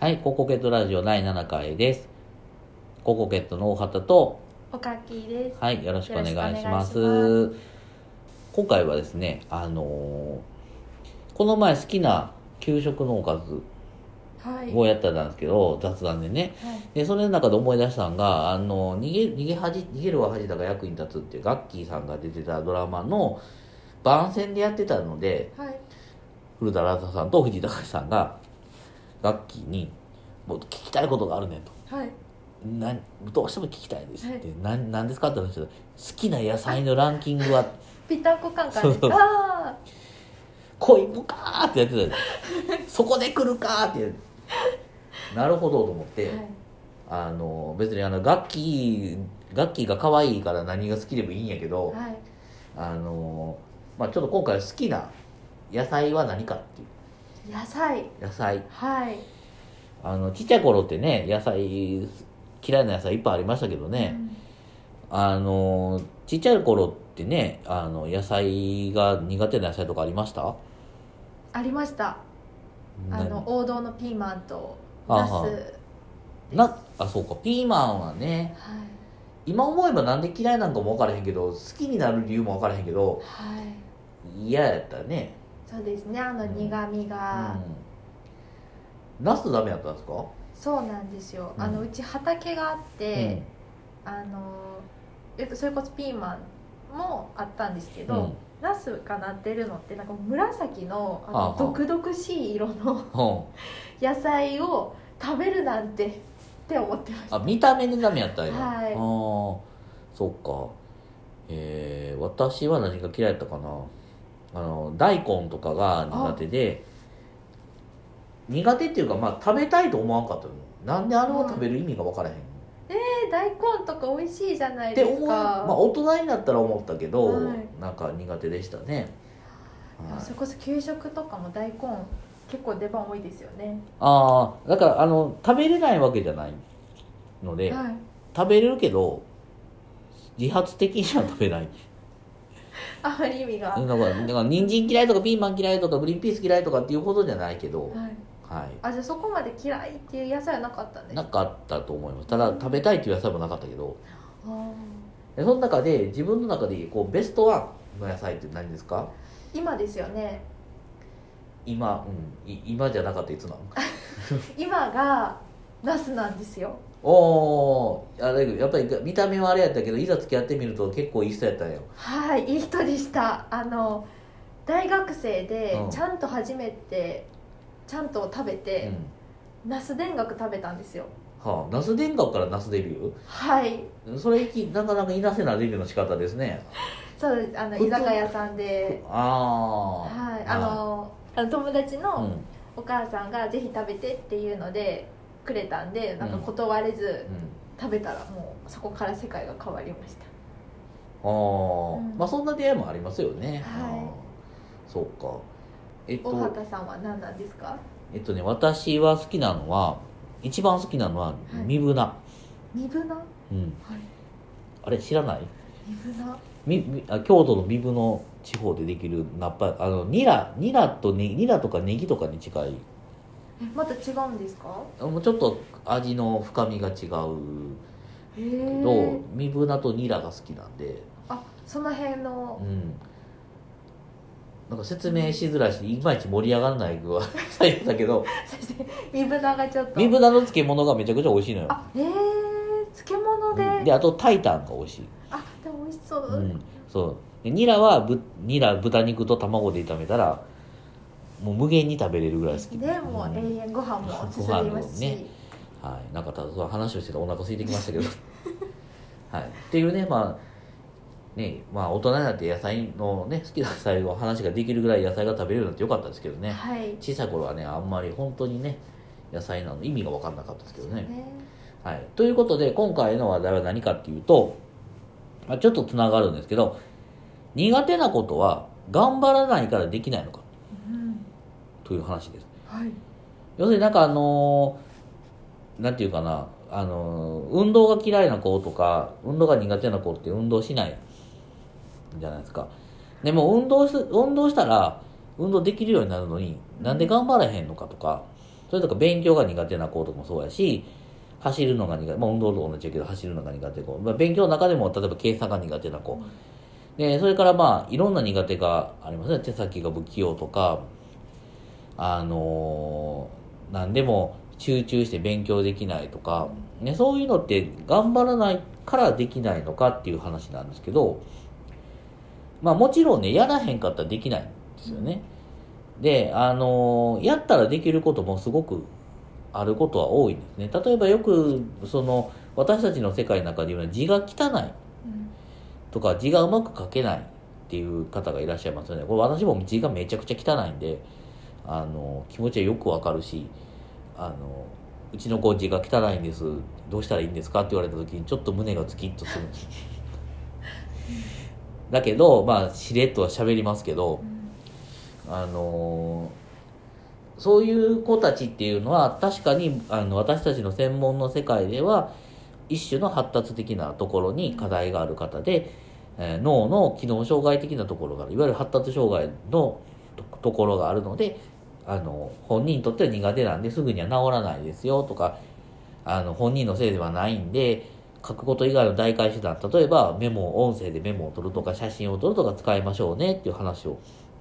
はい、ココケットラジオ第7回です。ココケットの大畑と、おかきです。はい、よろしくお願いします。よろしくお願いし今回はですね、あのーこの前好きな給食のおかずはい。をやってたんですけど、雑談でね。はい。で、それの中で思い出したのが、あの、逃げ、逃げ恥、逃げるは恥だが役に立つっていうガッキーさんが出てたドラマの番宣でやってたので、はい。古田新太さんと藤井隆さんが、ガッキーに、もう聞きたいことがあるねんと。はい。なんどうしても聞きたいですって、はいなんなんですかって話したら好きな野菜のランキングはぴったんこカンカンですか？小芋かーってやってた そこで来るかーってなるほどと思って、はい。あの別にあのガッキーガッキーが可愛いから何が好きでもいいんやけど、はい。あのまあちょっと今回好きな野菜は何かっていう野菜。野菜はい。あのちっちゃい頃ってね野菜嫌いな野菜いっぱいありましたけどね、あのちっちゃい頃ってねあの野菜が苦手な野菜とかありました？ありました。あなの王道のピーマンとナス。はい。なあそうかピーマンはね今思えばなんで嫌いなんかも分からへんけど好きになる理由も分からへんけどはい。嫌やったねそうですね。あの苦味が。うんナスダメやったんですか？そうなんですよ。うんあのうち畑があって、あの。えっとそれこそピーマンもあったんですけど。うんナスがなってるのってなんか紫のあの毒々しい色のうん 野菜を食べるなんてって思ってましたあ見た目でダメやったんやはいあーそっかえー、私は何が嫌いやったかなあの大根とかが苦手で苦手っていうかまあ食べたいと思わんかったの。なんであれを食べる意味が分からへん、えー大根とか美味しいじゃないですか、まあ大人になったら思ったけど、はい。なんか苦手でしたね、はい。それこそ給食とかも大根結構出番多いですよね。ああだからあの食べれないわけじゃないので、はい。食べれるけど自発的には食べない あまり意味が、だからだから人参嫌いとかピーマン嫌いとかグリーンピース嫌いとかっていうことじゃないけど、はい、はあじゃあそこまで嫌いっていう野菜はなかったんでい、すなかったと思います。ただ食べたいっていう野菜もなかったけど。あでその中で自分の中でこうベストワンの野菜って何ですか？ー今ですよね。今、うん、い今じゃなかった。いつなの？今がナスなんですよ。おおあれやっぱり見た目はあれやったけどいざ付き合ってみると結構いい人やったんよ。はいいい人でした。あの大学生でうん。ちゃんと初めてちゃんと食べうて、ん。ナス田楽食べたんですよ。はあ、ナス田楽からナスデビュはい。ーそれいきなかなかいなせなデビューの仕方ですね。そうです。あの居酒屋さんで。ああはい。あのあの友達うのん。お母さんがぜひ食べてっていうのでくれたんでなんか断れずうん。食べたらもうそこから世界が変わりました。ああ、うん。まあそんな出会いもありますよね、はい。そうか。えっ大と畑さんは何なんですか？えっとね私は好きなのは一番好きなのはい。ミブナ、三船はいうん。あれ知らない？三船みみあ京都の壬生の地方でできるナッパあのニラニラとねニラとかネギとかに近いえまた違うんですか？もうちょっと味の深みが違うへけどえ。ミブナとニラが好きなんで。あその辺の。うん。なんか説明しづらいしいまいち盛り上がらない具合 最初だけど。そして三船がちょっと。ミブナの漬物がめちゃくちゃ美味しいのよ。あえー、漬物で、うん。であとタイタンが美味しい、あでも美味しそう、うん、そう。でニラはぶニラ豚肉と卵で炒めたらもう無限に食べれるぐらい好き。ねもううん永遠ご飯も進みますし、ご飯もねはい、なんかただ話をしてたらお腹空いてきましたけど。はい。っていうねまあねまあ大人になって野菜のね好きな野菜を話ができるぐらい野菜が食べれるなってよかったですけどね。はい。小さい頃はねあんまり本当にね野菜なの意味が分かんなかったですけどね。ね。はい、ということで今回の話題は何かっていうと、まあ、ちょっとつながるんですけど苦手なことは頑張らないからできないのか。うんという話です。はい。要するになんかあのーなんていうかなあのー運動が嫌いな子とか運動が苦手な子って運動しないじゃないですか。でも運動し運動したら運動できるようになるのになんで頑張らへんのかとかそれとか勉強が苦手な子とかもそうやし走るのが苦手、まあ、運動と同じやけど走るのが苦手な子、まあ、勉強の中でも例えば計算が苦手な子、でそれからまあいろんな苦手がありますね。手先が不器用とかあのー何でも集中して勉強できないとか、ね、そういうのって頑張らないからできないのかっていう話なんですけどまあもちろんねやらへんかったらできないんですよね。であのーやったらできることもすごくあることは多いんですね。例えばよくその私たちの世界の中で言うのは字が汚いとか字がうまく書けないっていう方がいらっしゃいますよね。これ私も字がめちゃくちゃ汚いんで、あの、気持ちはよくわかるし、あの、うちの子字が汚いんです。どうしたらいいんですかって言われた時にちょっと胸がズキッとするんです。だけど、まあ、しれっとは喋りますけどう、んあのそういう子たちっていうのは確かにあの私たちの専門の世界では一種の発達的なところに課題がある方で、えー脳の機能障害的なところがあるいわゆる発達障害のとところがあるのであの本人にとっては苦手なんですぐには治らないですよとかあの本人のせいではないんで書くこと以外の代替手段例えばメモ音声でメモを取るとか写真を撮るとか使いましょうねっていう話を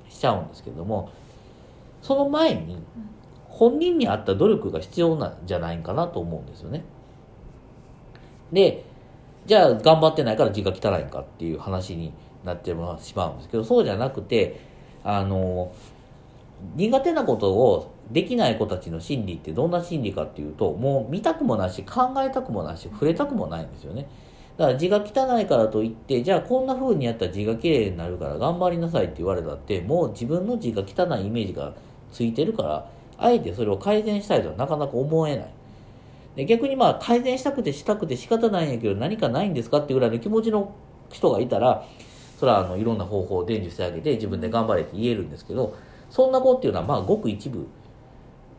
しちゃうんですけどもその前に本人に合った努力が必要なんじゃないかなと思うんですよね。でじゃあ頑張ってないから字が汚いんかっていう話になってしまうんですけどそうじゃなくてあの苦手なことをできない子たちの心理ってどんな心理かっていうともう見たくもないし考えたくもないし触れたくもないんですよね。だから字が汚いからといってじゃあこんな風にやったら字が綺麗になるから頑張りなさいって言われたってもう自分の字が汚いイメージがついてるからあえてそれを改善したいとはなかなか思えない。で逆にまあ改善したくてしたくて仕方ないんやけど何かないんですかっていうぐらいの気持ちの人がいたらそれはあのいろんな方法を伝授してあげて自分で頑張れって言えるんですけどそんな子っていうのはまあごく一部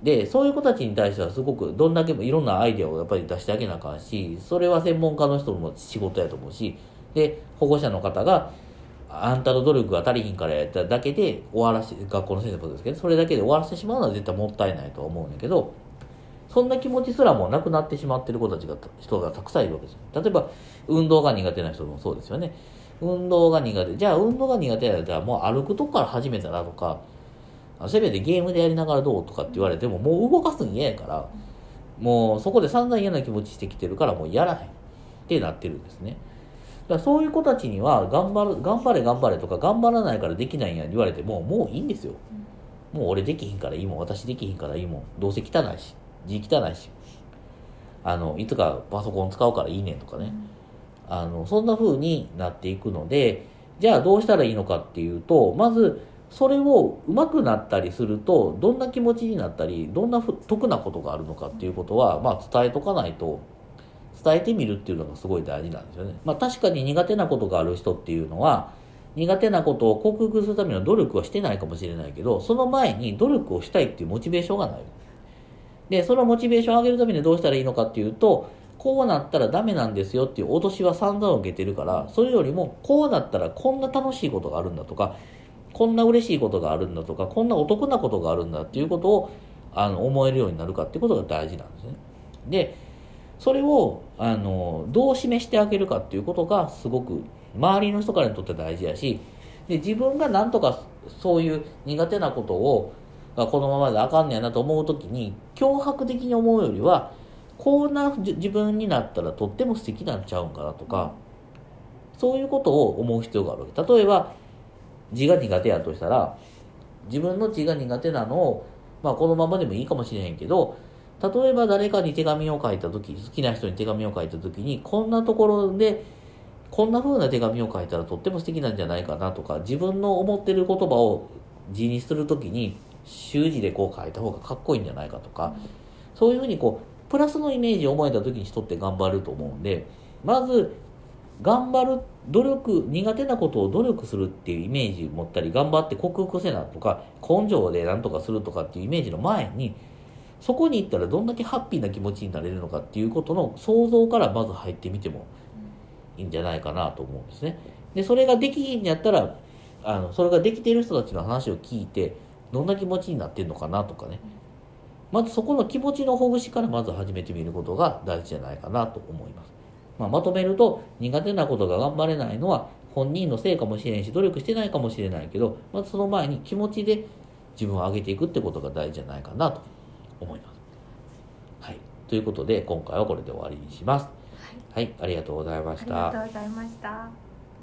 でそういう子たちに対してはすごくどんだけもいろんなアイデアをやっぱり出してあげなあかんしそれは専門家の人の仕事やと思うしで保護者の方があんたの努力が足りひんからやっただけで終わらせ学校の先生もそうですけどそれだけで終わらせてしまうのは絶対もったいないと思うんだけどそんな気持ちすらもなくなってしまってる子たちが人がたくさんいるわけですよ。例えば運動が苦手な人もそうですよね。運動が苦手じゃあ運動が苦手だったらもう歩くとこから始めたらとかせめてゲームでやりながらどうとかって言われてももう動かすの嫌やからもうそこで散々嫌な気持ちしてきてるからもうやらへん。ってなってるんですね。だからそういう子たちには頑張る頑張れ頑張れとか頑張らないからできないんや言われてももういいんですよ。もう俺できひんからいいもん。私できひんからいいもん。どうせ汚いし。字汚いし。あのいつかパソコン使うからいいねんとかね。あのそんな風になっていくのでじゃあどうしたらいいのかっていうとまずそれを上手くなったりするとどんな気持ちになったりどんな得なことがあるのかっていうことは、まあ、伝えとかないと伝えてみるっていうのがすごい大事なんですよね。まあ、確かに苦手なことがある人っていうのは苦手なことを克服するための努力はしてないかもしれないけどその前に努力をしたいっていうモチベーションがない。でそのモチベーションを上げるためにどうしたらいいのかっていうとこうなったらダメなんですよっていう脅しは散々受けてるからそれよりもこうなったらこんな楽しいことがあるんだとかこんな嬉しいことがあるんだとかこんなお得なことがあるんだっていうことをあの思えるようになるかっていうことが大事なんですね。でそれをあのどう示してあげるかっていうことがすごく周りの人からにとって大事やしで自分がなんとかそういう苦手なことをこのままであかんねやなと思う時に脅迫的に思うよりはこんな自分になったらとっても素敵なんちゃうんかなとかそういうことを思う必要があるわけ例えば字が苦手やとしたら自分の字が苦手なのを、まあ、このままでもいいかもしれへんけど例えば誰かに手紙を書いた時好きな人に手紙を書いた時にこんなところでこんな風な手紙を書いたらとっても素敵なんじゃないかなとか自分の思ってる言葉を字にする時に習字でこう書いた方がかっこいいんじゃないかとかそういうふうにこうプラスのイメージを思えた時に人って頑張ると思うんでまず頑張るっ努力苦手なことを努力するっていうイメージ持ったり頑張って克服せなとか根性で何とかするとかっていうイメージの前にそこに行ったらどんだけハッピーな気持ちになれるのかっていうことの想像からまず入ってみてもいいんじゃないかなと思うんですね。でそれができひんやったらあのそれができている人たちの話を聞いてどんな気持ちになってるのかなとかねまずそこの気持ちのほぐしからまず始めてみることが大事じゃないかなと思います。まあ、まとめると苦手なことが頑張れないのは本人のせいかもしれんし努力してないかもしれないけどまずその前に気持ちで自分を上げていくってことが大事じゃないかなと思います。はい、ということで今回はこれで終わりにします。はい、ありがとうございましありがたとう。ございました